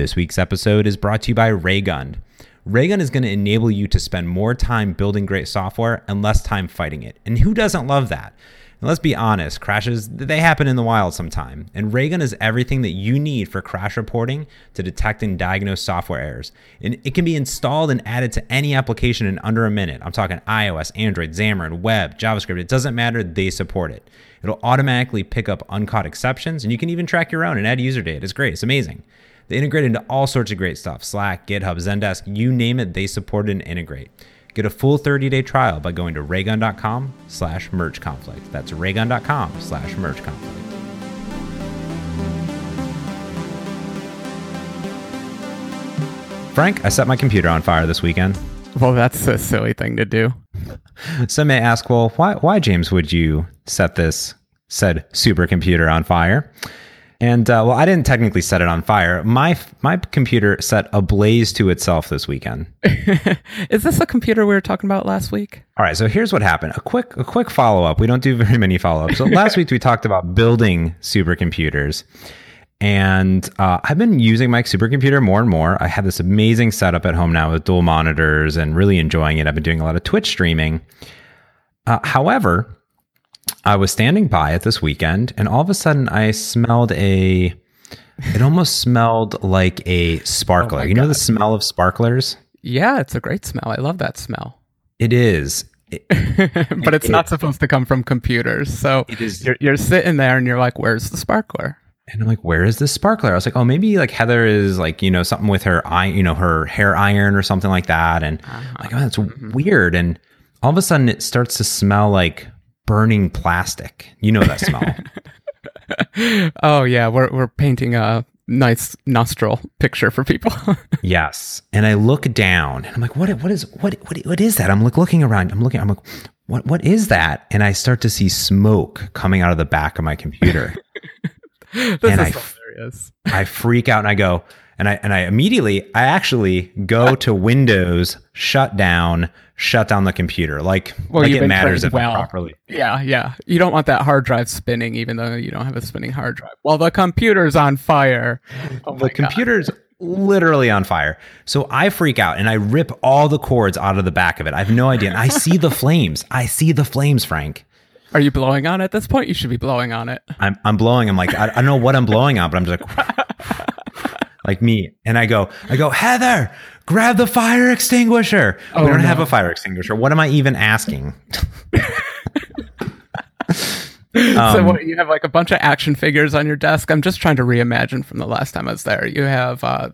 This week's episode is brought to you by Raygun. Raygun is going to enable you to spend more time building great software and less time fighting it. And who doesn't love that? And let's be honest, crashes they happen in the wild sometime. And Raygun is everything that you need for crash reporting to detect and diagnose software errors. And it can be installed and added to any application in under a minute. I'm talking iOS, Android, Xamarin, web, JavaScript. It doesn't matter, they support it. It'll automatically pick up uncaught exceptions and you can even track your own and add user data. It's great. It's amazing. They integrate into all sorts of great stuff Slack, GitHub, Zendesk, you name it, they support and integrate. Get a full 30-day trial by going to raygun.com slash merge conflict. That's raygun.com slash merge conflict. Frank, I set my computer on fire this weekend. Well, that's a silly thing to do. Some may ask, well, why, why, James, would you set this said supercomputer on fire? And uh, well, I didn't technically set it on fire. My my computer set ablaze to itself this weekend. Is this the computer we were talking about last week? All right, so here's what happened. A quick a quick follow up. We don't do very many follow ups. So last week we talked about building supercomputers. And uh, I've been using my supercomputer more and more. I have this amazing setup at home now with dual monitors and really enjoying it. I've been doing a lot of Twitch streaming. Uh, however, I was standing by it this weekend, and all of a sudden I smelled a. It almost smelled like a sparkler. Oh you know the smell of sparklers? Yeah, it's a great smell. I love that smell. It is. It, but it's it, not supposed to come from computers. So it is, you're, you're sitting there and you're like, where's the sparkler? And I'm like, where is this sparkler? I was like, oh, maybe like Heather is like, you know, something with her eye, you know, her hair iron or something like that. And uh-huh. like, oh, that's mm-hmm. weird. And all of a sudden it starts to smell like burning plastic. You know that smell. oh yeah, we're we're painting a nice nostril picture for people. yes, and I look down and I'm like, what what is what what what is that? I'm like looking around. I'm looking. I'm like, what what is that? And I start to see smoke coming out of the back of my computer. this and is I, hilarious. I freak out and I go and I and I immediately I actually go to Windows, shut down, shut down the computer. Like, well, like it matters if well. properly. Yeah, yeah. You don't want that hard drive spinning, even though you don't have a spinning hard drive. Well, the computer's on fire. Oh the computer's God. literally on fire. So I freak out and I rip all the cords out of the back of it. I have no idea. And I see the flames. I see the flames, Frank. Are you blowing on it at this point? You should be blowing on it. I'm, I'm blowing. I'm like, I, I don't know what I'm blowing on, but I'm just like, like me. And I go, I go, Heather, grab the fire extinguisher. Oh, we don't no. have a fire extinguisher. What am I even asking? Um, so what, you have like a bunch of action figures on your desk. I'm just trying to reimagine from the last time I was there. You have uh,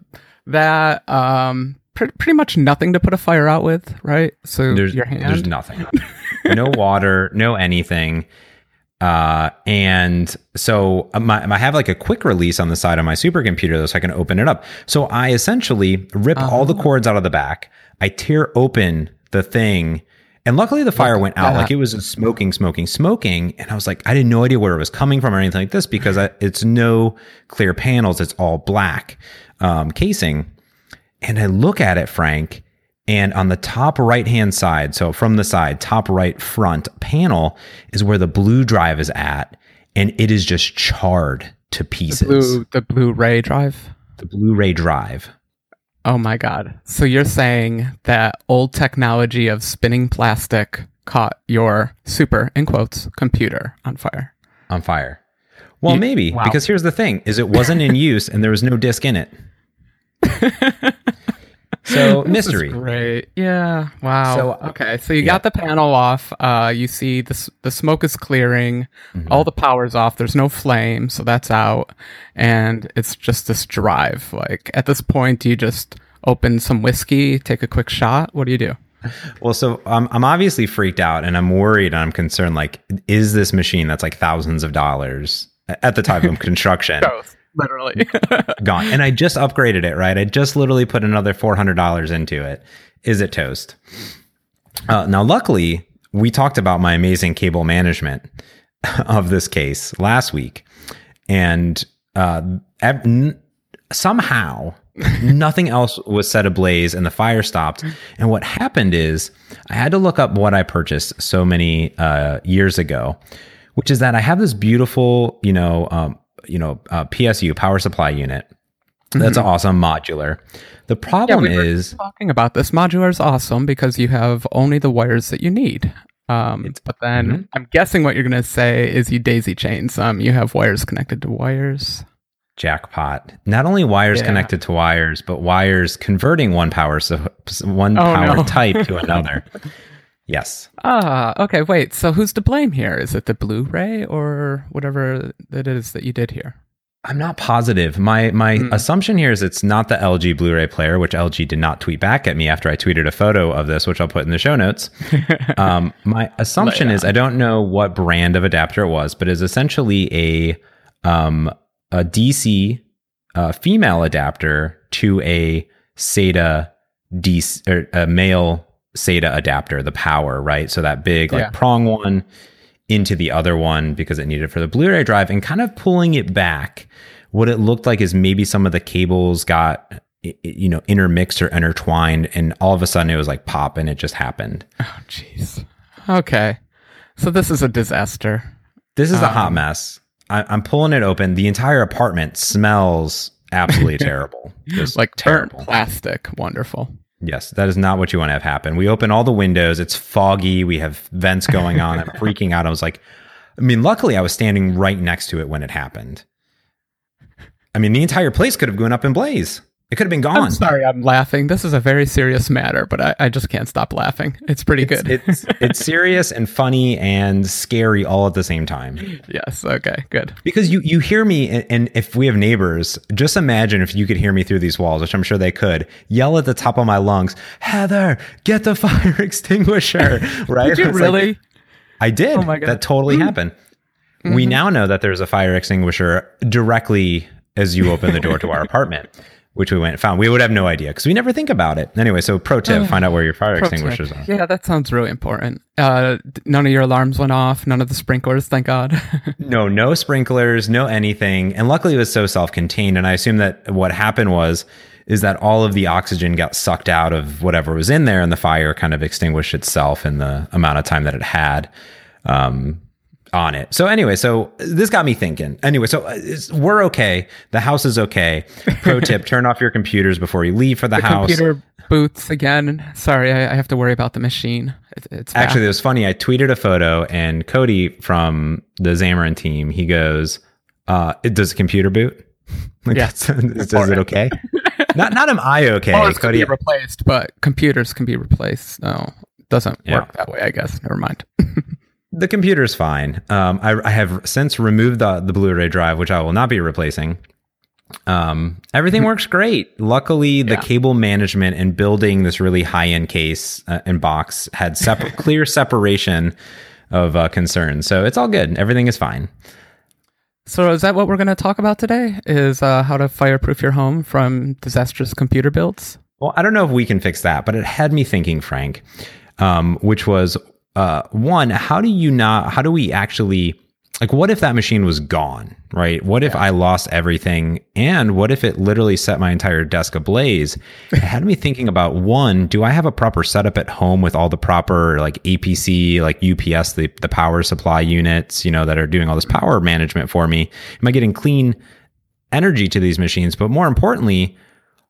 that um, pre- pretty much nothing to put a fire out with, right? So there's, your hand. There's nothing. no water, no anything. Uh, and so uh, my, I have like a quick release on the side of my supercomputer though, so I can open it up. So I essentially rip uh-huh. all the uh-huh. cords out of the back. I tear open the thing. And luckily the fire went out. Like it was smoking, smoking, smoking. And I was like, I had no idea where it was coming from or anything like this because I, it's no clear panels. It's all black um, casing. And I look at it, Frank, and on the top right hand side, so from the side, top right front panel is where the blue drive is at. And it is just charred to pieces. The blue, the Blu-ray drive? The Blu-ray drive. Oh my God. So you're saying that old technology of spinning plastic caught your super, in quotes, computer on fire? On fire. Well, you, maybe, wow. because here's the thing is it wasn't in use and there was no disc in it. So mystery. great. Yeah. Wow. So okay. So you yeah. got the panel off. Uh, you see the the smoke is clearing. Mm-hmm. All the power's off. There's no flame, so that's out. And it's just this drive. Like at this point, do you just open some whiskey, take a quick shot? What do you do? Well, so I'm I'm obviously freaked out and I'm worried and I'm concerned. Like, is this machine that's like thousands of dollars at the time of construction? Literally gone. And I just upgraded it, right? I just literally put another $400 into it. Is it toast? Uh, now, luckily, we talked about my amazing cable management of this case last week. And uh, n- somehow, nothing else was set ablaze and the fire stopped. And what happened is I had to look up what I purchased so many uh, years ago, which is that I have this beautiful, you know, um, you know, uh, PSU power supply unit That's mm-hmm. awesome modular. The problem yeah, we is talking about this modular is awesome because you have only the wires that you need. Um, but then mm-hmm. I'm guessing what you're going to say is you daisy chain some. You have wires connected to wires. Jackpot. Not only wires yeah. connected to wires, but wires converting one power so one oh, power no. type to another. Yes. Ah, okay. Wait. So who's to blame here? Is it the Blu-ray or whatever it is that you did here? I'm not positive. My my mm. assumption here is it's not the LG Blu-ray player, which LG did not tweet back at me after I tweeted a photo of this, which I'll put in the show notes. um, my assumption is I don't know what brand of adapter it was, but is essentially a um, a DC uh, female adapter to a SATA DC or a male SATA adapter, the power, right? So that big like yeah. prong one into the other one because it needed for the Blu-ray drive and kind of pulling it back. What it looked like is maybe some of the cables got you know intermixed or intertwined and all of a sudden it was like pop and it just happened. Oh jeez. Okay. So this is a disaster. This is um, a hot um, mess. I, am pulling it open. The entire apartment smells absolutely terrible. Just like terrible plastic. Wonderful. Yes, that is not what you want to have happen. We open all the windows. It's foggy. We have vents going on. I'm freaking out. I was like, I mean, luckily I was standing right next to it when it happened. I mean, the entire place could have gone up in blaze. It could have been gone. I'm sorry, I'm laughing. This is a very serious matter, but I, I just can't stop laughing. It's pretty it's, good. it's it's serious and funny and scary all at the same time. Yes. Okay. Good. Because you you hear me, and, and if we have neighbors, just imagine if you could hear me through these walls, which I'm sure they could, yell at the top of my lungs, Heather, get the fire extinguisher. Right? Did you really? Like, I did. Oh my God. That totally mm. happened. Mm-hmm. We now know that there's a fire extinguisher directly as you open the door to our apartment which we went and found. We would have no idea because we never think about it. Anyway, so pro tip: uh, find out where your fire extinguishers tip. are. Yeah, that sounds really important. Uh, none of your alarms went off. None of the sprinklers, thank God. no, no sprinklers, no anything. And luckily, it was so self-contained. And I assume that what happened was is that all of the oxygen got sucked out of whatever was in there, and the fire kind of extinguished itself in the amount of time that it had. Um, on it. So anyway, so this got me thinking. Anyway, so uh, we're okay. The house is okay. Pro tip: turn off your computers before you leave for the, the house. Computer boots again. Sorry, I, I, have to worry about the machine. It, it's actually it was funny. I tweeted a photo, and Cody from the Xamarin team, he goes, uh, "It does a computer boot." like, yes, is, is it okay? not not am I okay? Well, Cody can be replaced, but computers can be replaced. No, doesn't yeah. work that way. I guess. Never mind the computer's fine. Um, I, I, have since removed the, the Blu-ray drive, which I will not be replacing. Um, everything works great. Luckily, the yeah. cable management and building this really high-end case uh, and box had sep- clear separation of uh, concerns, so it's all good. Everything is fine. So, is that what we're going to talk about today? Is uh, how to fireproof your home from disastrous computer builds? Well, I don't know if we can fix that, but it had me thinking, Frank, um, which was uh, one, how do you not, how do we actually, like, what if that machine was gone, right? What if yeah. I lost everything? And what if it literally set my entire desk ablaze? it had me thinking about one, do I have a proper setup at home with all the proper, like, APC, like UPS, the, the power supply units, you know, that are doing all this power management for me? Am I getting clean energy to these machines? But more importantly,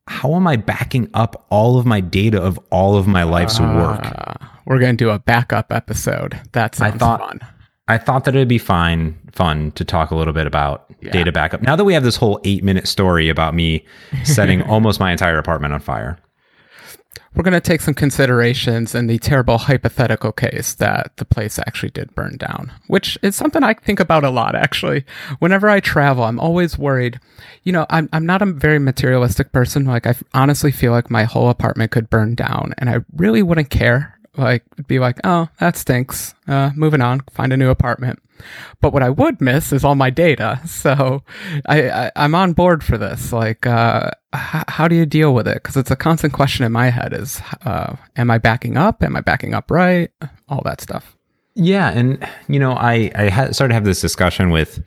how am I backing up all of my data of all of my life's uh, work? We're going to do a backup episode. That sounds I thought, fun. I thought that it'd be fine, fun to talk a little bit about yeah. data backup. Now that we have this whole eight minute story about me setting almost my entire apartment on fire we're going to take some considerations in the terrible hypothetical case that the place actually did burn down, which is something I think about a lot, actually. Whenever I travel, I'm always worried. You know, I'm, I'm not a very materialistic person. Like, I honestly feel like my whole apartment could burn down, and I really wouldn't care like be like, oh, that stinks. Uh, moving on, find a new apartment. But what I would miss is all my data. So I, I am on board for this. Like, uh, h- how do you deal with it? Because it's a constant question in my head: is uh, am I backing up? Am I backing up right? All that stuff. Yeah, and you know, I I ha- started to have this discussion with.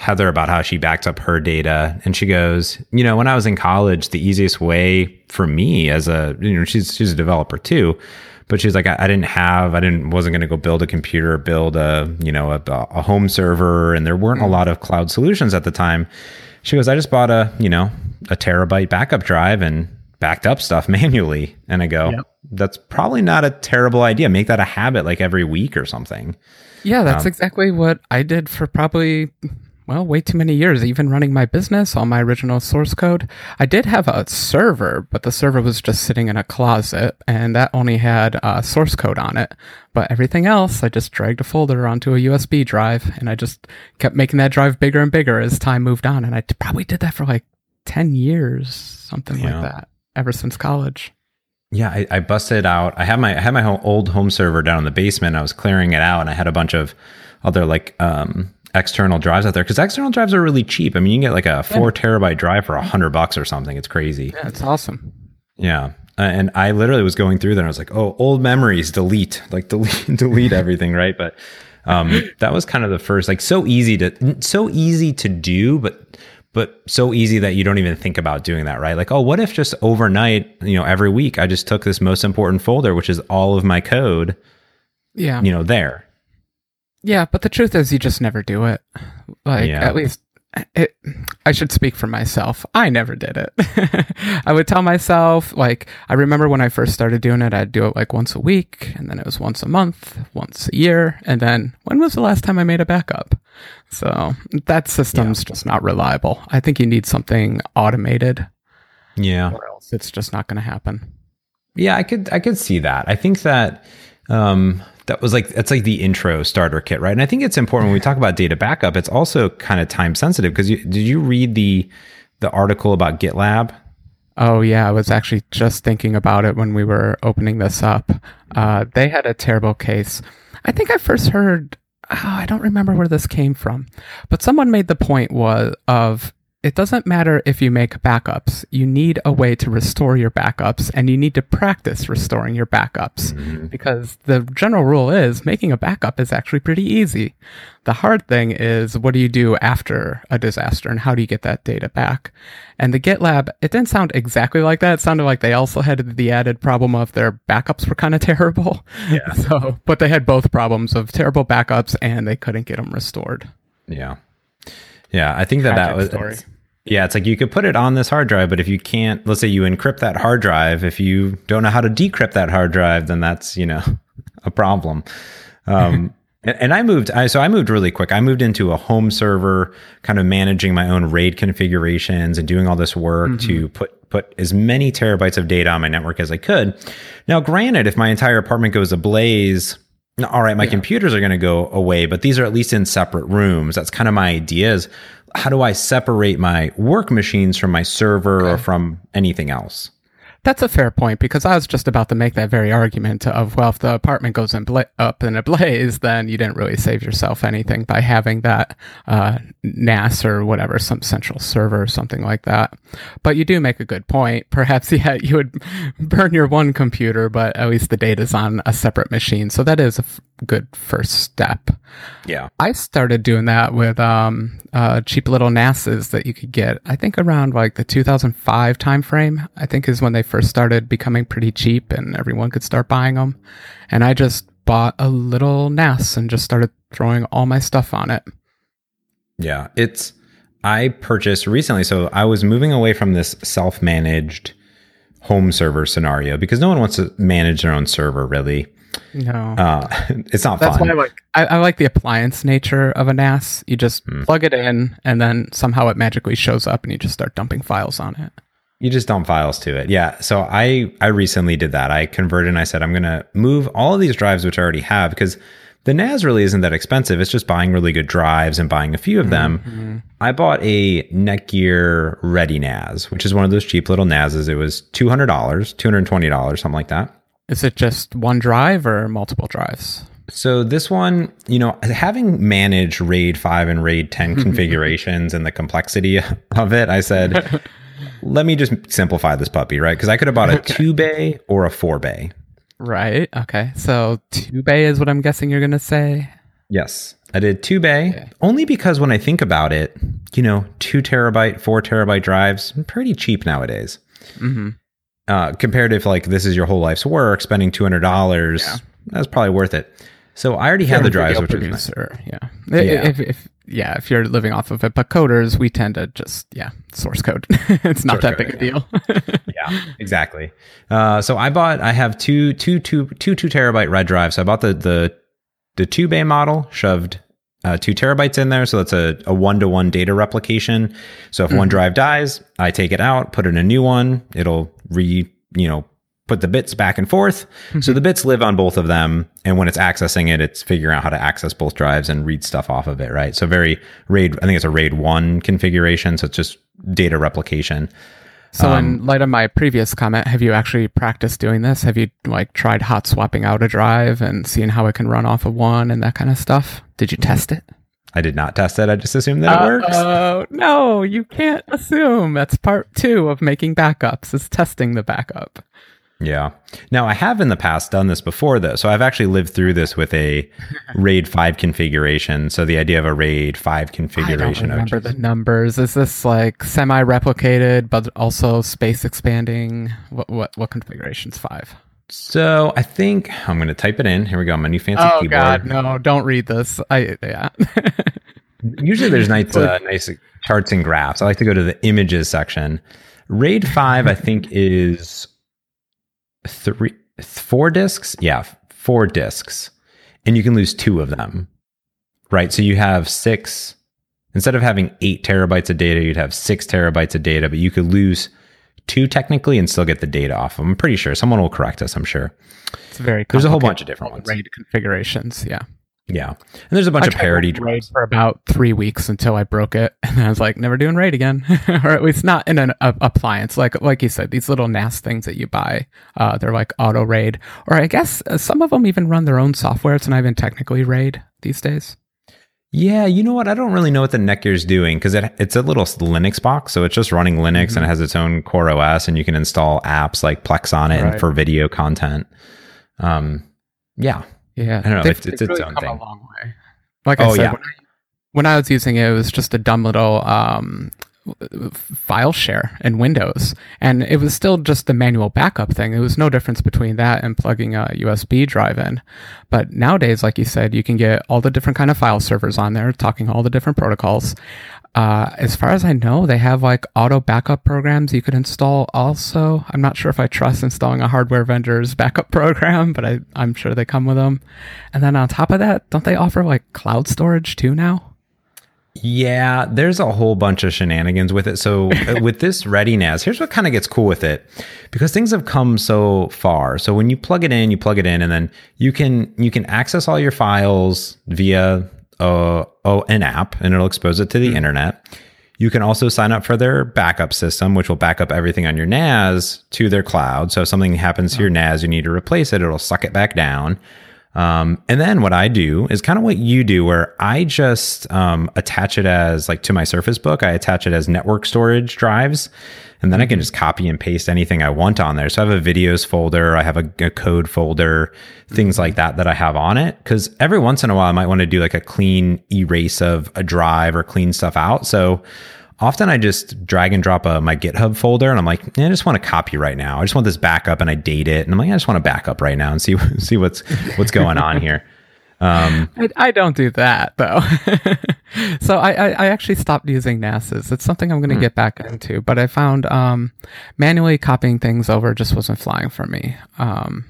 Heather about how she backed up her data. And she goes, you know, when I was in college, the easiest way for me as a, you know, she's, she's a developer too, but she's like, I, I didn't have, I didn't, wasn't going to go build a computer, build a, you know, a, a home server, and there weren't a mm. lot of cloud solutions at the time. She goes, I just bought a, you know, a terabyte backup drive and backed up stuff manually. And I go, yep. that's probably not a terrible idea. Make that a habit like every week or something. Yeah, that's um, exactly what I did for probably well, way too many years, even running my business on my original source code. I did have a server, but the server was just sitting in a closet and that only had uh, source code on it. But everything else, I just dragged a folder onto a USB drive and I just kept making that drive bigger and bigger as time moved on. And I t- probably did that for like 10 years, something yeah. like that, ever since college. Yeah, I, I, busted out. I had my I had my old home server down in the basement. I was clearing it out, and I had a bunch of other like um, external drives out there because external drives are really cheap. I mean, you can get like a four yeah. terabyte drive for a hundred bucks or something. It's crazy. Yeah, it's awesome. Yeah. Uh, and I literally was going through there. And I was like, "Oh, old memories, delete, like delete, delete everything." Right, but um, that was kind of the first, like, so easy to, so easy to do, but but so easy that you don't even think about doing that, right? Like, oh, what if just overnight, you know, every week I just took this most important folder, which is all of my code, yeah, you know, there, yeah, but the truth is, you just never do it. Like, yeah. at least it, I should speak for myself. I never did it. I would tell myself, like, I remember when I first started doing it, I'd do it like once a week, and then it was once a month, once a year, and then when was the last time I made a backup? So that system's yeah. just not reliable. I think you need something automated. Yeah. Or else it's just not going to happen. Yeah, I could I could see that. I think that um, that was like that's like the intro starter kit, right? And I think it's important when we talk about data backup. It's also kind of time sensitive because did you read the the article about GitLab? Oh yeah, I was actually just thinking about it when we were opening this up. Uh, they had a terrible case. I think I first heard. Oh, I don't remember where this came from, but someone made the point was of it doesn't matter if you make backups. You need a way to restore your backups and you need to practice restoring your backups mm-hmm. because the general rule is making a backup is actually pretty easy. The hard thing is what do you do after a disaster and how do you get that data back? And the GitLab, it didn't sound exactly like that. It sounded like they also had the added problem of their backups were kind of terrible. Yeah. So, but they had both problems of terrible backups and they couldn't get them restored. Yeah. Yeah, I think that that was. Story. Yeah, it's like you could put it on this hard drive, but if you can't, let's say you encrypt that hard drive, if you don't know how to decrypt that hard drive, then that's you know a problem. Um, and, I moved, I, so I moved really quick. I moved into a home server, kind of managing my own RAID configurations and doing all this work mm-hmm. to put put as many terabytes of data on my network as I could. Now, granted, if my entire apartment goes ablaze all right, my yeah. computers are going to go away, but these are at least in separate rooms. That's kind of my idea is how do I separate my work machines from my server okay. or from anything else? That's a fair point because I was just about to make that very argument of well, if the apartment goes in bla- up in a blaze, then you didn't really save yourself anything by having that uh, NAS or whatever, some central server or something like that. But you do make a good point. Perhaps yeah, you would burn your one computer, but at least the data's on a separate machine, so that is a f- good first step. Yeah, I started doing that with um, uh, cheap little NASs that you could get. I think around like the 2005 timeframe. I think is when they first started becoming pretty cheap and everyone could start buying them. And I just bought a little NAS and just started throwing all my stuff on it. Yeah, it's I purchased recently. So I was moving away from this self managed home server scenario because no one wants to manage their own server really. No, uh, it's not That's fun. why I like. I, I, like the appliance nature of a NAS. You just mm. plug it in, and then somehow it magically shows up, and you just start dumping files on it. You just dump files to it. Yeah. So I I recently did that. I converted and I said I'm going to move all of these drives which I already have because the NAS really isn't that expensive. It's just buying really good drives and buying a few of them. Mm-hmm. I bought a Netgear ReadyNAS, which is one of those cheap little NASs. It was $200, $220, something like that. Is it just one drive or multiple drives? So this one, you know, having managed RAID 5 and RAID 10 configurations and the complexity of it, I said, let me just simplify this puppy, right? Because I could have bought a okay. two bay or a four bay. Right. Okay. So two bay is what I'm guessing you're going to say. Yes. I did two bay okay. only because when I think about it, you know, two terabyte, four terabyte drives, pretty cheap nowadays. Mm-hmm. Uh, compared if like this is your whole life's work, spending two hundred dollars, yeah. that's probably worth it. So I already had the drives, which producer. Yeah. yeah. If, if yeah, if you're living off of it. But coders, we tend to just yeah, source code. it's not source that code, big a deal. yeah, exactly. Uh, so I bought. I have two two two two two terabyte red drives. So I bought the the the two bay model, shoved uh, two terabytes in there. So that's a, a one-to-one data replication. So if mm-hmm. one drive dies, I take it out, put in a new one. It'll re, you know, put the bits back and forth. Mm-hmm. So the bits live on both of them. And when it's accessing it, it's figuring out how to access both drives and read stuff off of it, right? So very RAID, I think it's a RAID 1 configuration. So it's just data replication. So, um, in light of my previous comment, have you actually practiced doing this? Have you like tried hot swapping out a drive and seeing how it can run off of one and that kind of stuff? Did you test it? I did not test it. I just assumed that uh, it works. Oh no, you can't assume. That's part two of making backups is testing the backup. Yeah. Now I have in the past done this before though. So I've actually lived through this with a RAID 5 configuration. So the idea of a RAID 5 configuration. I don't remember the numbers. Is this like semi-replicated but also space expanding? What what what configuration's 5? So I think I'm going to type it in. Here we go. My new fancy oh, keyboard. God, no! Don't read this. I yeah. Usually there's nice uh, nice charts and graphs. I like to go to the images section. RAID five, I think, is three, four disks. Yeah, four disks, and you can lose two of them. Right. So you have six. Instead of having eight terabytes of data, you'd have six terabytes of data, but you could lose two technically and still get the data off. I'm pretty sure someone will correct us. I'm sure. It's very. There's a whole bunch of different ones. RAID configurations. Yeah. Yeah, and there's a bunch I of parity RAID for about three weeks until I broke it, and I was like, never doing RAID again, or at least not in an a, appliance. Like like you said, these little NAS things that you buy, uh, they're like auto RAID, or I guess uh, some of them even run their own software. It's not even technically RAID these days. Yeah, you know what? I don't really know what the Netgear is doing because it, it's a little Linux box, so it's just running Linux mm-hmm. and it has its own core OS, and you can install apps like Plex on it right. for video content. Um, yeah, yeah, I don't know. it's, it's really its own thing. A long way. Like I oh, said, yeah. when, I, when, I, was using it, it was just a dumb little um, file share in Windows, and it was still just the manual backup thing. There was no difference between that and plugging a USB drive in. But nowadays, like you said, you can get all the different kind of file servers on there, talking all the different protocols. Uh, as far as I know, they have like auto backup programs you could install also. I'm not sure if I trust installing a hardware vendor's backup program, but I, I'm sure they come with them. And then on top of that, don't they offer like cloud storage too now? Yeah, there's a whole bunch of shenanigans with it. So uh, with this ReadyNAS, here's what kind of gets cool with it, because things have come so far. So when you plug it in, you plug it in, and then you can you can access all your files via uh, oh, an app, and it'll expose it to the mm-hmm. internet. You can also sign up for their backup system, which will back up everything on your NAS to their cloud. So if something happens to your NAS, you need to replace it, it'll suck it back down. Um, and then what I do is kind of what you do, where I just um, attach it as like to my Surface Book. I attach it as network storage drives, and then I can mm-hmm. just copy and paste anything I want on there. So I have a videos folder, I have a, a code folder, things mm-hmm. like that that I have on it. Because every once in a while, I might want to do like a clean erase of a drive or clean stuff out. So often I just drag and drop a, my GitHub folder and I'm like, I just want to copy right now. I just want this backup and I date it. And I'm like, I just want to backup right now and see, see what's, what's going on here. Um, I, I, don't do that though. so I, I, I, actually stopped using NASs. It's something I'm going to hmm. get back into, but I found, um, manually copying things over just wasn't flying for me. Um,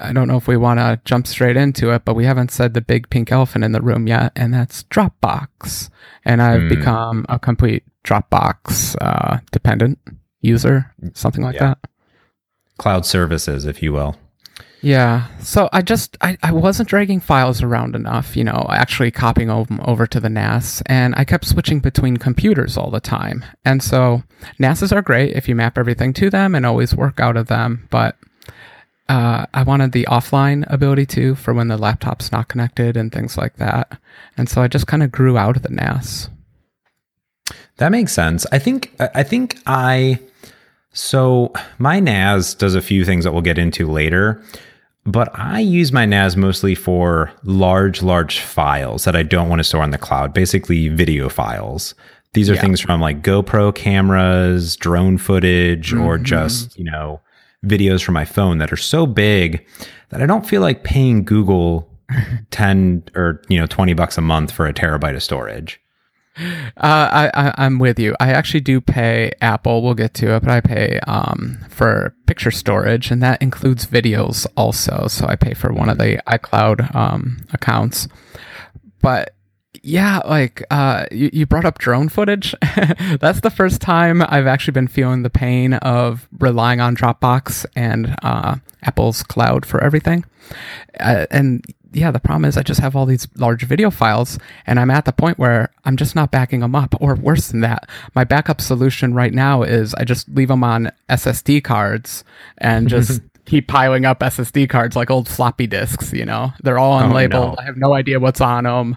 I don't know if we want to jump straight into it, but we haven't said the big pink elephant in the room yet, and that's Dropbox. And I've mm. become a complete Dropbox uh, dependent user, something like yeah. that. Cloud services, if you will. Yeah. So I just I, I wasn't dragging files around enough, you know, actually copying them over to the NAS, and I kept switching between computers all the time. And so NASs are great if you map everything to them and always work out of them, but uh, I wanted the offline ability too for when the laptop's not connected and things like that. And so I just kind of grew out of the NAS. That makes sense. I think I think I so my NAS does a few things that we'll get into later, but I use my NAS mostly for large large files that I don't want to store on the cloud, basically video files. These are yeah. things from like GoPro cameras, drone footage, mm-hmm. or just, you know, videos from my phone that are so big that I don't feel like paying Google 10 or, you know, 20 bucks a month for a terabyte of storage. Uh, I, I am with you. I actually do pay Apple. We'll get to it, but I pay um, for picture storage, and that includes videos also. So I pay for one of the iCloud um, accounts. But yeah, like uh, you, you brought up drone footage. That's the first time I've actually been feeling the pain of relying on Dropbox and uh, Apple's cloud for everything. Uh, and yeah, the problem is I just have all these large video files and I'm at the point where I'm just not backing them up. Or worse than that, my backup solution right now is I just leave them on SSD cards and just keep piling up SSD cards like old floppy disks, you know? They're all unlabeled. Oh, no. I have no idea what's on them.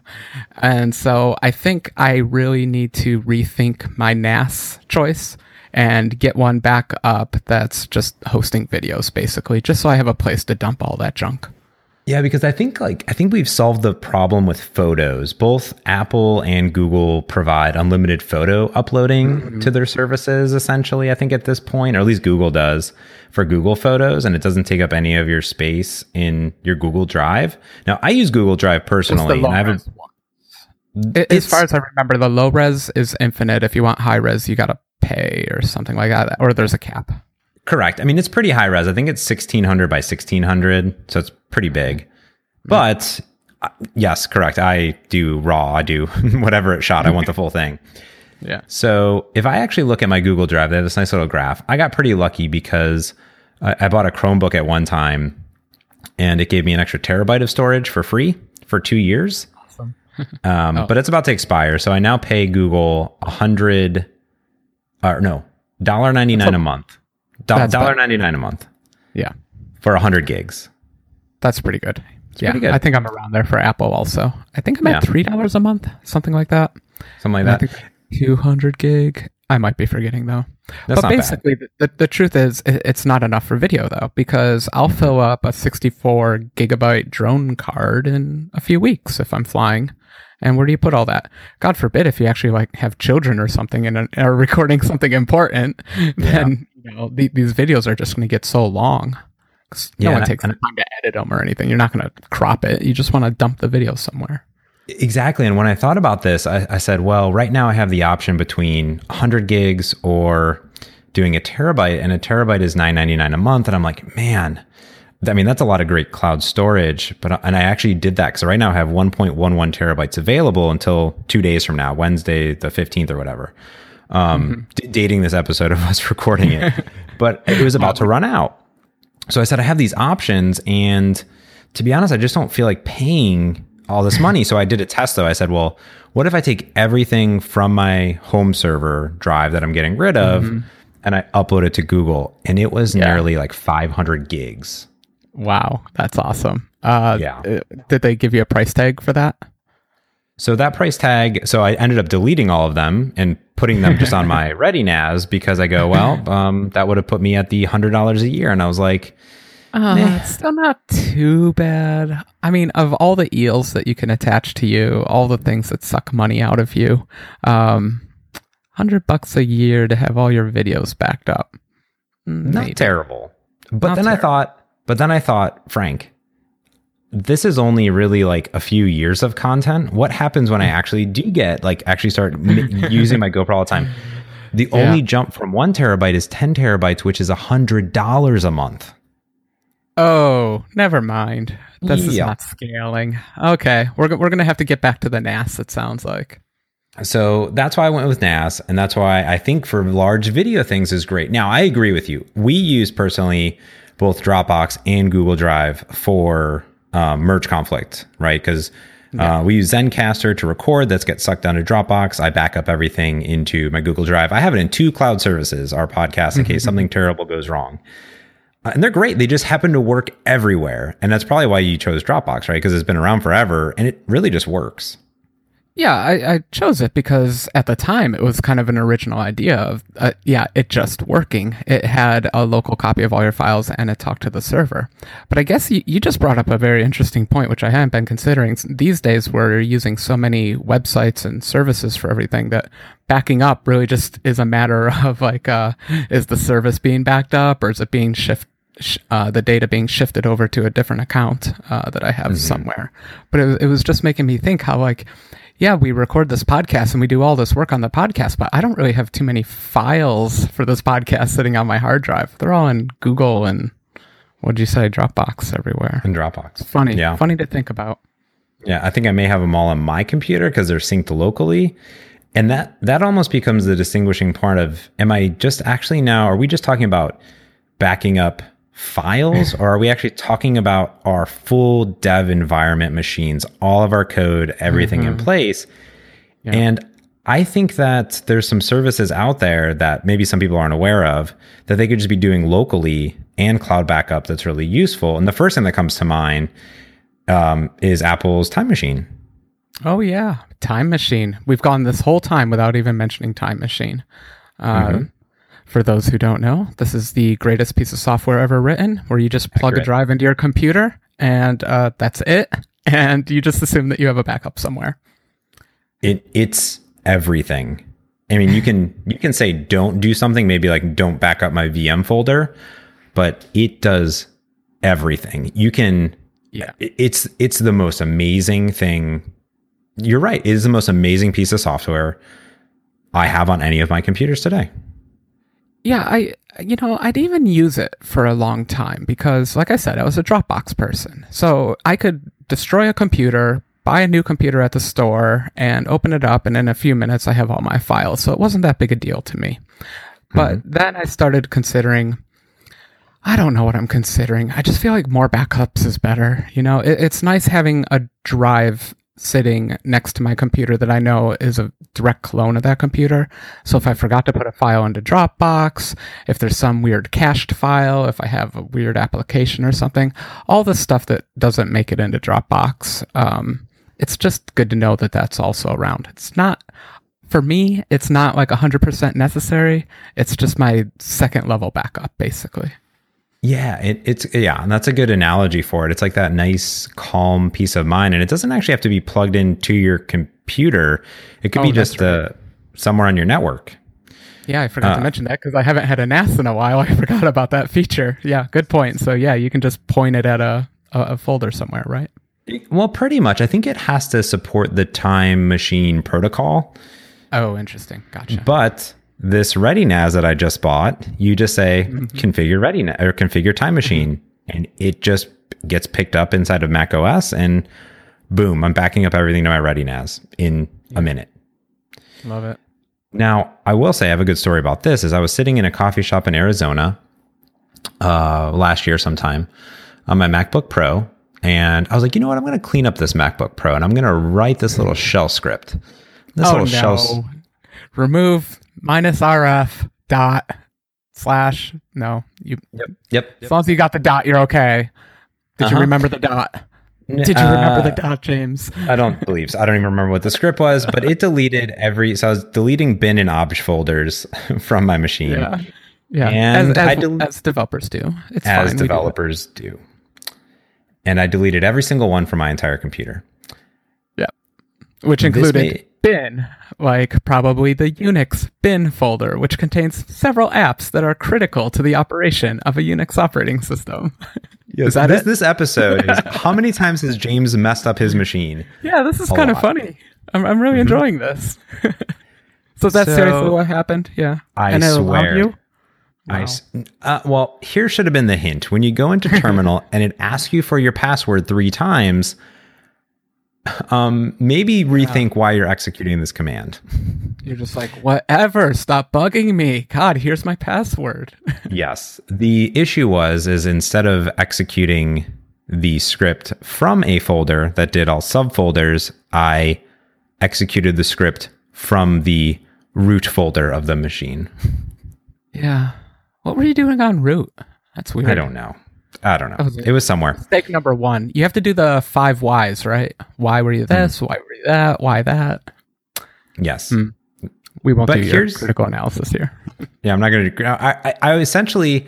And so I think I really need to rethink my NAS choice and get one back up that's just hosting videos basically, just so I have a place to dump all that junk. Yeah, because I think like I think we've solved the problem with photos. Both Apple and Google provide unlimited photo uploading mm-hmm. to their services essentially, I think at this point, or at least Google does for Google Photos and it doesn't take up any of your space in your Google Drive. Now, I use Google Drive personally and I have a, as far as I remember, the low res is infinite. If you want high res, you got to pay or something like that, or there's a cap. Correct. I mean, it's pretty high res. I think it's 1600 by 1600, so it's pretty big. But uh, yes, correct. I do raw. I do whatever it shot. I want the full thing. Yeah. So if I actually look at my Google Drive, they have this nice little graph. I got pretty lucky because I, I bought a Chromebook at one time, and it gave me an extra terabyte of storage for free for two years. Awesome. um, oh. But it's about to expire, so I now pay Google a hundred, or no, dollar ninety nine a month Dollar ninety nine a month. Yeah, for hundred gigs. That's pretty good. It's yeah, pretty good. I think I'm around there for Apple also. I think I'm at three dollars a month, something like that. Something like that. Two hundred gig. I might be forgetting though. That's but basically, the, the truth is, it's not enough for video though, because I'll fill up a 64 gigabyte drone card in a few weeks if I'm flying. And where do you put all that? God forbid if you actually like have children or something and are recording something important, then you know the, these videos are just going to get so long. No yeah, one takes the time to edit them or anything. You're not going to crop it. You just want to dump the video somewhere. Exactly. And when I thought about this, I, I, said, well, right now I have the option between 100 gigs or doing a terabyte, and a terabyte is 9.99 a month. And I'm like, man, I mean, that's a lot of great cloud storage, but uh, and I actually did that because right now I have 1.11 terabytes available until two days from now, Wednesday the 15th or whatever. Um, mm-hmm. d- dating this episode of us recording it, but it was about to run out. So I said I have these options, and to be honest, I just don't feel like paying all this money. so I did a test though. I said, well, what if I take everything from my home server drive that I'm getting rid of? Mm-hmm. And I upload it to Google, and it was yeah. nearly like 500 gigs. Wow, that's awesome. Uh, yeah. Uh, did they give you a price tag for that? So that price tag, so I ended up deleting all of them and putting them just on my ReadyNAS because I go, well, um, that would have put me at the hundred dollars a year, and I was like, uh, it's still not too bad. I mean, of all the eels that you can attach to you, all the things that suck money out of you, um, hundred bucks a year to have all your videos backed up, mm, not terrible. But not then terrible. I thought but then I thought, Frank, this is only really like a few years of content. What happens when I mm. actually do get like actually start using my GoPro all the time? The yeah. only jump from one terabyte is 10 terabytes, which is a hundred dollars a month. Oh, never mind. This yeah. is not scaling. Okay, we're we're gonna have to get back to the NAS. It sounds like. So that's why I went with NAS, and that's why I think for large video things is great. Now I agree with you. We use personally both Dropbox and Google Drive for um, merge conflict, right? Because yeah. uh, we use Zencastr to record. That's get sucked down to Dropbox. I back up everything into my Google Drive. I have it in two cloud services. Our podcast, in case something terrible goes wrong. Uh, and they're great. They just happen to work everywhere, and that's probably why you chose Dropbox, right? Because it's been around forever, and it really just works. Yeah, I, I, chose it because at the time it was kind of an original idea of, uh, yeah, it just working. It had a local copy of all your files and it talked to the server. But I guess you, you just brought up a very interesting point, which I hadn't been considering. These days, we're using so many websites and services for everything that backing up really just is a matter of like, uh, is the service being backed up or is it being shipped sh- uh, the data being shifted over to a different account uh, that I have mm-hmm. somewhere. But it, it was just making me think how like, yeah, we record this podcast and we do all this work on the podcast, but I don't really have too many files for this podcast sitting on my hard drive. They're all in Google and what'd you say, Dropbox everywhere. In Dropbox. Funny, yeah, funny to think about. Yeah, I think I may have them all on my computer because they're synced locally. And that that almost becomes the distinguishing part of am I just actually now are we just talking about backing up files or are we actually talking about our full dev environment machines, all of our code, everything mm-hmm. in place? Yeah. And I think that there's some services out there that maybe some people aren't aware of that they could just be doing locally and cloud backup that's really useful. And the first thing that comes to mind um, is Apple's Time Machine. Oh yeah, Time Machine. We've gone this whole time without even mentioning Time Machine. Uh, mm-hmm. For those who don't know, this is the greatest piece of software ever written, where you just plug Accurate. a drive into your computer and uh, that's it, and you just assume that you have a backup somewhere. It it's everything. I mean, you can you can say don't do something, maybe like don't back up my VM folder, but it does everything. You can yeah. It's it's the most amazing thing. You're right. It is the most amazing piece of software I have on any of my computers today. Yeah, I you know, I'd even use it for a long time because like I said, I was a Dropbox person. So I could destroy a computer, buy a new computer at the store and open it up and in a few minutes I have all my files. So it wasn't that big a deal to me. But mm-hmm. then I started considering I don't know what I'm considering. I just feel like more backups is better. You know, it, it's nice having a drive sitting next to my computer that I know is a direct clone of that computer. So if I forgot to put a file into Dropbox, if there's some weird cached file, if I have a weird application or something, all the stuff that doesn't make it into Dropbox, um, it's just good to know that that's also around. It's not for me, it's not like 100% necessary. It's just my second level backup, basically. Yeah, it, it's yeah, and that's a good analogy for it. It's like that nice, calm peace of mind, and it doesn't actually have to be plugged into your computer. It could oh, be just right. uh, somewhere on your network. Yeah, I forgot uh, to mention that because I haven't had a NAS in a while. I forgot about that feature. Yeah, good point. So yeah, you can just point it at a, a, a folder somewhere, right? Well, pretty much. I think it has to support the Time Machine protocol. Oh, interesting. Gotcha. But this ReadyNAS that I just bought, you just say mm-hmm. configure ReadyNAS or configure Time Machine, mm-hmm. and it just gets picked up inside of Mac OS, and boom, I'm backing up everything to my ReadyNAS in yeah. a minute. Love it. Now, I will say I have a good story about this. Is I was sitting in a coffee shop in Arizona uh, last year sometime on my MacBook Pro, and I was like, you know what? I'm going to clean up this MacBook Pro, and I'm going to write this little shell script. This oh, little no. shell. Remove minus RF dot slash. No, you. Yep. Yep. As long as you got the dot, you're okay. Did uh-huh. you remember the dot? Did you remember uh, the dot, James? I don't believe so. I don't even remember what the script was, but it deleted every. So I was deleting bin and obj folders from my machine. Yeah. Yeah. And as, as, del- as developers do. It's as fine. developers do, do. And I deleted every single one from my entire computer. Yeah. Which included bin, like probably the Unix bin folder, which contains several apps that are critical to the operation of a Unix operating system. Yes, is that this, it? this episode is how many times has James messed up his machine? Yeah, this is kind of funny. I'm, I'm really mm-hmm. enjoying this. so that's so, seriously what happened. Yeah, I and swear. You? Wow. I, uh, well, here should have been the hint. When you go into terminal and it asks you for your password three times, um, maybe rethink yeah. why you're executing this command. You're just like, whatever, stop bugging me. God, here's my password. yes. The issue was is instead of executing the script from a folder that did all subfolders, I executed the script from the root folder of the machine. Yeah. What were you doing on root? That's weird. I don't know. I don't know. Oh, it was somewhere. Mistake number one. You have to do the five whys, right? Why were you this? Mm. Why were you that? Why that? Yes. Mm. We won't but do here's, critical analysis here. yeah, I'm not going to. I, I, I essentially,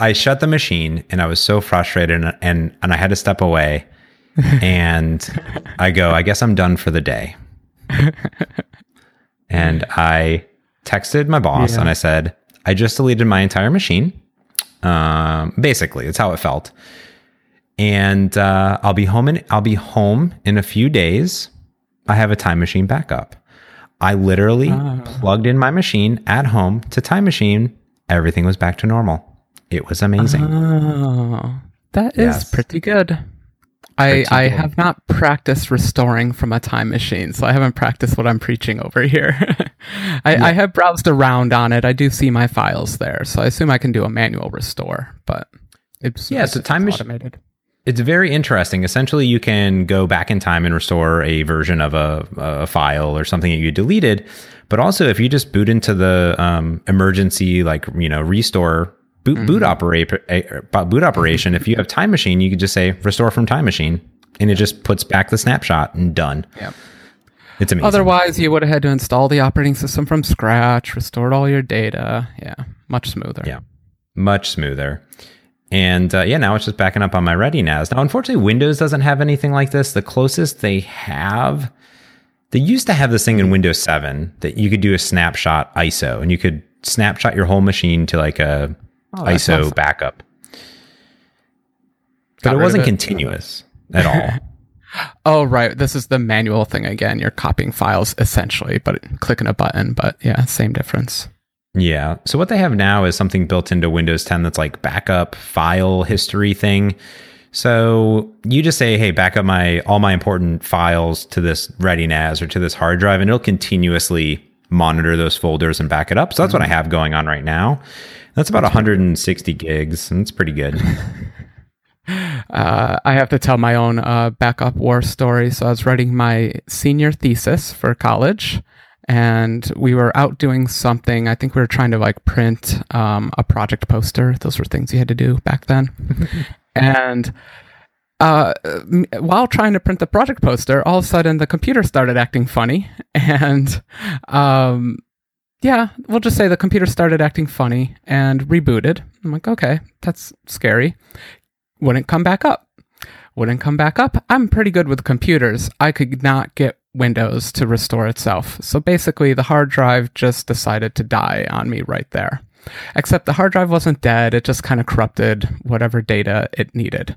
I shut the machine and I was so frustrated and and, and I had to step away, and I go. I guess I'm done for the day. and I texted my boss yeah. and I said, I just deleted my entire machine Um, basically, it's how it felt. And uh, I'll be home in I'll be home in a few days. I have a time machine backup. I literally uh. plugged in my machine at home to time machine. Everything was back to normal. It was amazing. Oh, that is yes. pretty good. I, I have not practiced restoring from a time machine, so I haven't practiced what I'm preaching over here. I, yeah. I, have browsed around on it. I do see my files there, so I assume I can do a manual restore, but it's yeah. So time machine. It's very interesting. Essentially, you can go back in time and restore a version of a, a file or something that you deleted. But also, if you just boot into the um, emergency, like you know, restore boot mm-hmm. boot operate boot operation. If you have time machine, you could just say restore from time machine, and it just puts back the snapshot and done. Yeah. It's amazing. Otherwise, you would have had to install the operating system from scratch, restored all your data. Yeah, much smoother. Yeah, much smoother. And uh, yeah, now it's just backing up on my ReadyNAS. Now, unfortunately, Windows doesn't have anything like this. The closest they have, they used to have this thing in Windows 7 that you could do a snapshot ISO and you could snapshot your whole machine to like a oh, ISO awesome. backup. But it wasn't it. continuous at all. oh, right. This is the manual thing again. You're copying files essentially, but clicking a button. But yeah, same difference. Yeah. So what they have now is something built into Windows 10 that's like backup file history thing. So you just say, "Hey, back up my all my important files to this ReadyNAS or to this hard drive," and it'll continuously monitor those folders and back it up. So that's mm-hmm. what I mm-hmm. have going on right now. That's about 160 gigs, and it's pretty good. Uh, I have to tell my own uh, backup war story. So I was writing my senior thesis for college, and we were out doing something. I think we were trying to like print um, a project poster. Those were things you had to do back then. and uh, while trying to print the project poster, all of a sudden the computer started acting funny, and um, yeah, we'll just say the computer started acting funny and rebooted. I'm like, okay, that's scary. Wouldn't come back up. Wouldn't come back up. I'm pretty good with computers. I could not get Windows to restore itself. So basically, the hard drive just decided to die on me right there. Except the hard drive wasn't dead, it just kind of corrupted whatever data it needed.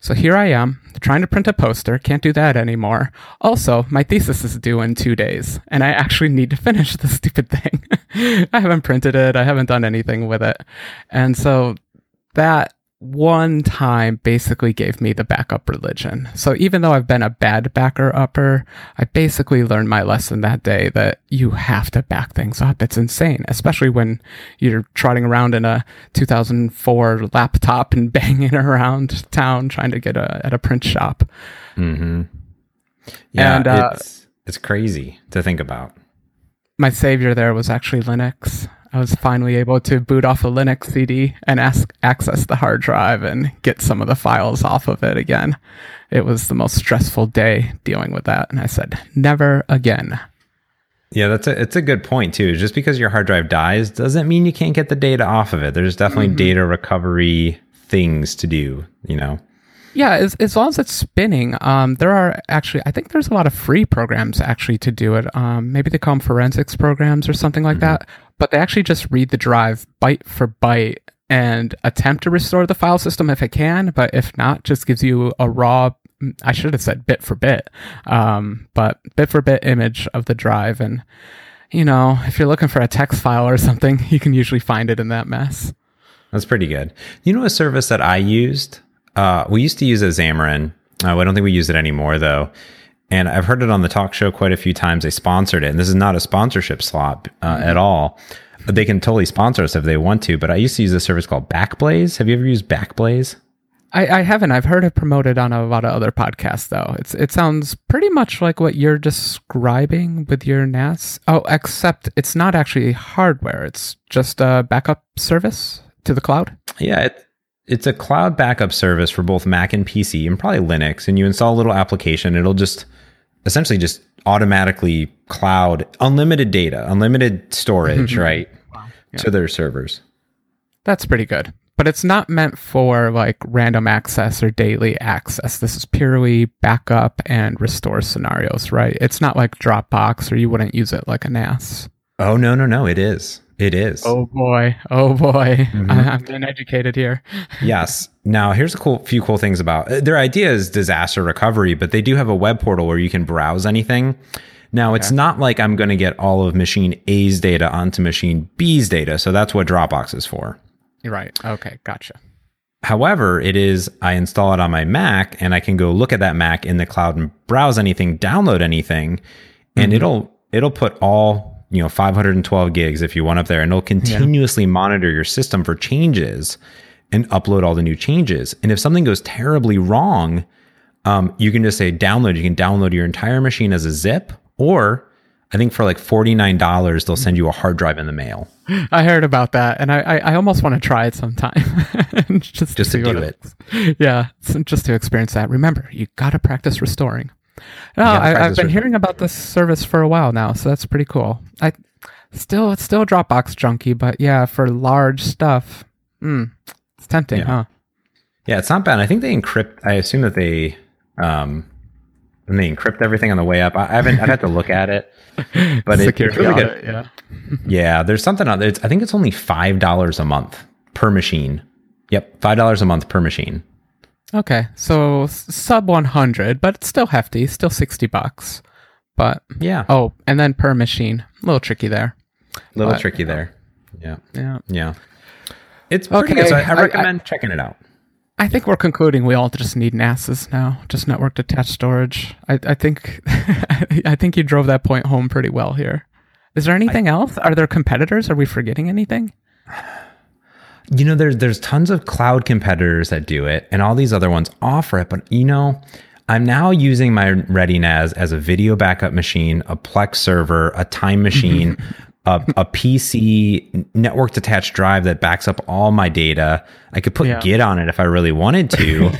So here I am, trying to print a poster, can't do that anymore. Also, my thesis is due in two days, and I actually need to finish the stupid thing. I haven't printed it, I haven't done anything with it. And so that one time basically gave me the backup religion. So even though I've been a bad backer upper, I basically learned my lesson that day that you have to back things up. It's insane, especially when you're trotting around in a 2004 laptop and banging around town trying to get a, at a print shop. Mm-hmm. Yeah, and, uh, it's, it's crazy to think about. My savior there was actually Linux. I was finally able to boot off a Linux CD and ask, access the hard drive and get some of the files off of it again. It was the most stressful day dealing with that. And I said, never again. Yeah, that's a it's a good point too. Just because your hard drive dies doesn't mean you can't get the data off of it. There's definitely mm-hmm. data recovery things to do, you know. Yeah, as, as long as it's spinning, um, there are actually, I think there's a lot of free programs actually to do it. Um, maybe they call them forensics programs or something like mm-hmm. that but they actually just read the drive byte for byte and attempt to restore the file system if it can, but if not, just gives you a raw. I should have said bit for bit, um, but bit for bit image of the drive. And, you know, if you're looking for a text file or something, you can usually find it in that mess. That's pretty good. You know, a service that I used, uh, we used to use a Xamarin. Uh, I don't think we use it anymore, though and I've heard it on the talk show quite a few times. They sponsored it, and this is not a sponsorship slot uh, mm-hmm. at all. They can totally sponsor us if they want to. But I used to use a service called Backblaze. Have you ever used Backblaze? I, I haven't. I've heard it promoted on a lot of other podcasts, though. It's it sounds pretty much like what you're describing with your NAS. Oh, except it's not actually hardware. It's just a backup service to the cloud. Yeah, it, it's a cloud backup service for both Mac and PC, and probably Linux. And you install a little application. It'll just essentially just automatically cloud unlimited data, unlimited storage, mm-hmm. right, wow. yeah. to their servers. That's pretty good. But it's not meant for like random access or daily access. This is purely backup and restore scenarios, right? It's not like Dropbox or you wouldn't use it like a NAS. Oh, no, no, no. It is. It is. Oh boy. Oh boy. Mm-hmm. I, am getting educated here. yes. Now, here's a cool few cool things about uh, their idea is disaster recovery, but they do have a web portal where you can browse anything. Now, okay. it's not like I'm going to get all of machine A's data onto machine B's data. So that's what Dropbox is for. Right. Okay. Gotcha. However, it is I install it on my Mac and I can go look at that Mac in the cloud and browse anything, download anything, and mm-hmm. it'll it'll put all you know 512 gigs if you want up there and it'll continuously yeah. monitor your system for changes and upload all the new changes. And if something goes terribly wrong um, you can just say download. You can download your entire machine as a zip or i think for like $49 they'll send you a hard drive in the mail. I heard about that and i i, I almost want to try it sometime. Just, just to, to do it, it. yeah just to experience that. Remember you got to practice restoring no, I, have been hearing about this service for a while now, so that's pretty cool. I still it's still Dropbox junkie, but yeah, for large stuff, mm, it's tempting, yeah. huh? Yeah, it's not bad. I think they encrypt. I assume that they um, and they encrypt everything on the way up. I, haven't. I've had to look at it, but it, it's really good. yeah, yeah. There's something on there. I think it's only five dollars a month per machine. Yep, five dollars a month per machine. Okay, so sub 100, but it's still hefty, still 60 bucks. But yeah. Oh, and then per machine. A little tricky there. A little but, tricky there. Yeah. Yeah. Yeah. It's pretty okay. good. So I, I recommend I, I, checking it out. I think we're concluding we all just need NASs now, just network attached storage. I, I think I think you drove that point home pretty well here. Is there anything else? Are there competitors? Are we forgetting anything? You know, there's there's tons of cloud competitors that do it, and all these other ones offer it. But you know, I'm now using my ReadyNAS as a video backup machine, a Plex server, a time machine, a, a, PC network attached drive that backs up all my data. I could put yeah. Git on it if I really wanted to.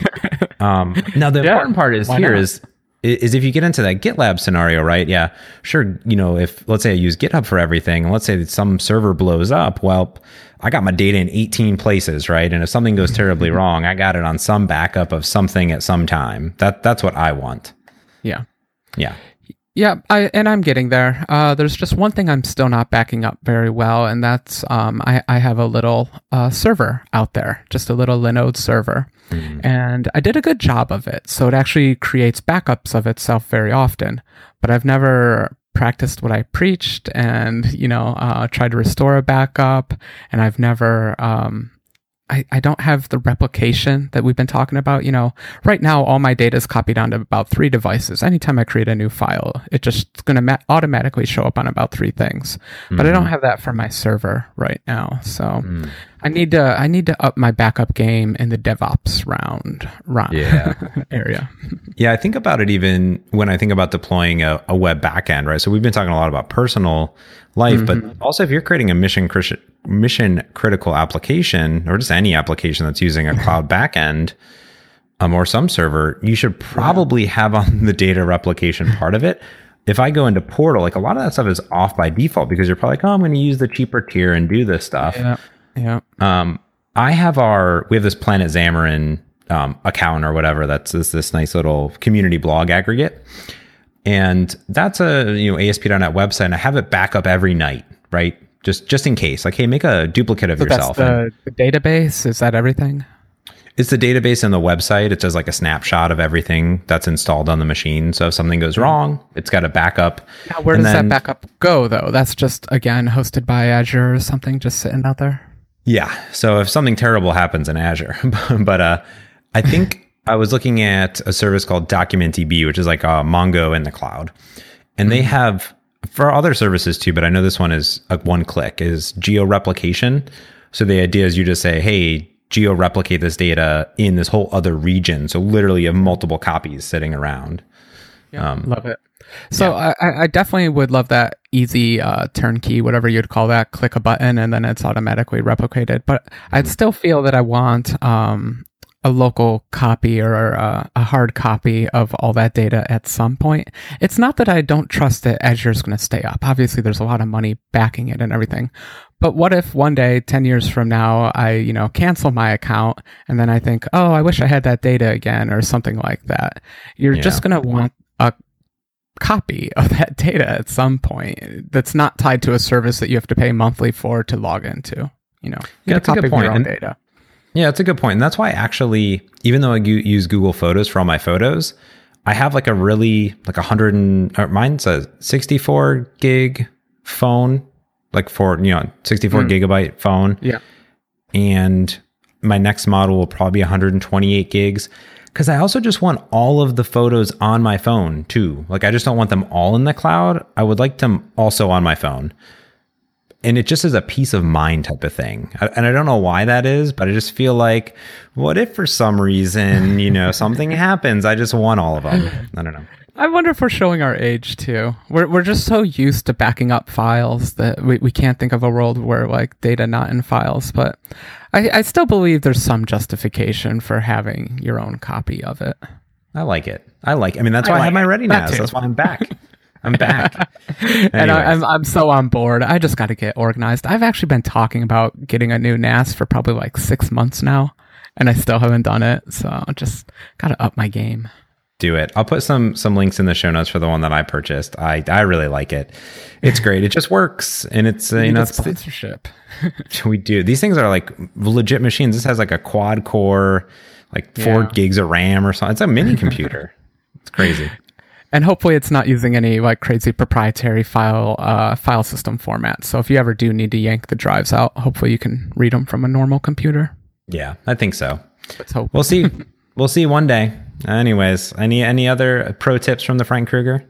um, now the yeah, important part is here not? is is if you get into that GitLab scenario, right? Yeah, sure. You know, if let's say I use GitHub for everything, and let's say that some server blows up, well, I got my data in 18 places, right? And if something goes terribly mm-hmm. wrong, I got it on some backup of something at some time. That that's what I want. Yeah. Yeah. Yeah, I, and I'm getting there. Uh, there's just one thing I'm still not backing up very well, and that's um, I, I have a little uh, server out there, just a little Linode server. Mm. And I did a good job of it. So it actually creates backups of itself very often. But I've never practiced what I preached and, you know, uh, tried to restore a backup. And I've never um, I, I don't have the replication that we've been talking about. You know, right now, all my data is copied onto about three devices. Anytime I create a new file, it just going to ma- automatically show up on about three things. Mm-hmm. But I don't mm-hmm. have that for my server right now. So mm. I need to I need to up my backup game in the DevOps round, round yeah. area. Yeah, I think about it even when I think about deploying a, a web backend, right? So we've been talking a lot about personal life, mm-hmm. but also if you're creating a mission mission critical application or just any application that's using a cloud backend um, or some server, you should probably have on the data replication part of it. If I go into Portal, like a lot of that stuff is off by default because you're probably like, oh, I'm going to use the cheaper tier and do this stuff. Yeah. Yeah. Um, I have our we have this Planet Xamarin um, account or whatever. That's this this nice little community blog aggregate, and that's a you know ASP.NET website. And I have it back up every night, right? Just just in case. Like, hey, make a duplicate of so yourself. That's the, the database. Is that everything? It's the database and the website. It does like a snapshot of everything that's installed on the machine. So if something goes wrong, it's got a backup. Now, where and does then, that backup go, though? That's just again hosted by Azure or something, just sitting out there. Yeah. So if something terrible happens in Azure, but uh, I think I was looking at a service called DocumentDB, which is like a Mongo in the cloud, and they mm-hmm. have for other services too. But I know this one is a one click is geo replication. So the idea is you just say, hey, geo replicate this data in this whole other region. So literally, you have multiple copies sitting around. Yeah, um, love it. So yeah. I, I, definitely would love that easy uh, turnkey, whatever you'd call that. Click a button and then it's automatically replicated. But I'd mm-hmm. still feel that I want um, a local copy or a, uh, a, hard copy of all that data at some point. It's not that I don't trust that Azure's going to stay up. Obviously, there's a lot of money backing it and everything. But what if one day, 10 years from now, I, you know, cancel my account and then I think, oh, I wish I had that data again or something like that. You're yeah. just going to want a copy of that data at some point that's not tied to a service that you have to pay monthly for to log into. You know, yeah, that's a good point. And, data. Yeah, that's a good point. And that's why actually, even though I use Google Photos for all my photos, I have like a really like a hundred and mine's a 64 gig phone, like for you know 64 mm. gigabyte phone. Yeah, and my next model will probably be 128 gigs because I also just want all of the photos on my phone too. Like I just don't want them all in the cloud. I would like them also on my phone. And it just is a peace of mind type of thing. And I don't know why that is, but I just feel like, what if for some reason, you know, something happens? I just want all of them. I don't know. I wonder if we're showing our age too. We're we're just so used to backing up files that we, we can't think of a world where like data not in files. But I, I still believe there's some justification for having your own copy of it. I like it. I like. It. I mean, that's why I, like I have my Ready. That that's why I'm back. I'm back. and I, am I'm, I'm so on board. I just got to get organized. I've actually been talking about getting a new NAS for probably like six months now, and I still haven't done it. So I just got to up my game do it. I'll put some some links in the show notes for the one that I purchased. I I really like it. It's great. It just works, and it's uh, you know it's sponsorship. we do these things are like legit machines. This has like a quad core, like four yeah. gigs of RAM or something. It's a mini computer. it's crazy. And hopefully, it's not using any like crazy proprietary file uh, file system format. So if you ever do need to yank the drives out, hopefully you can read them from a normal computer. Yeah, I think so. Let's hope. We'll see. we'll see one day. Anyways, any any other pro tips from the Frank Krueger?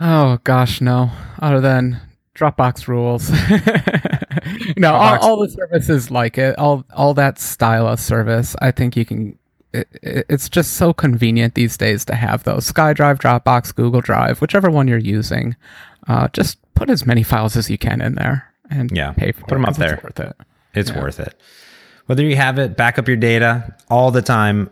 Oh gosh, no. Other than Dropbox rules. no, Dropbox. All, all, the services like it. All all that style of service. I think you can. It, it, it's just so convenient these days to have those SkyDrive, Dropbox, Google Drive, whichever one you're using. Uh, just put as many files as you can in there and yeah, pay for put them up there. It's worth it. It's yeah. worth it. Whether you have it, back up your data all the time,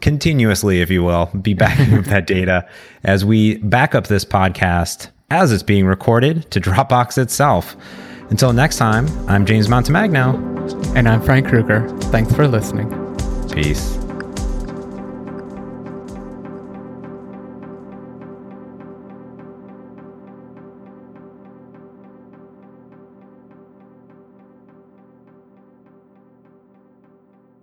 continuously, if you will, be backing up that data as we back up this podcast as it's being recorded to Dropbox itself. Until next time, I'm James Montemagno. And I'm Frank Krueger. Thanks for listening. Peace.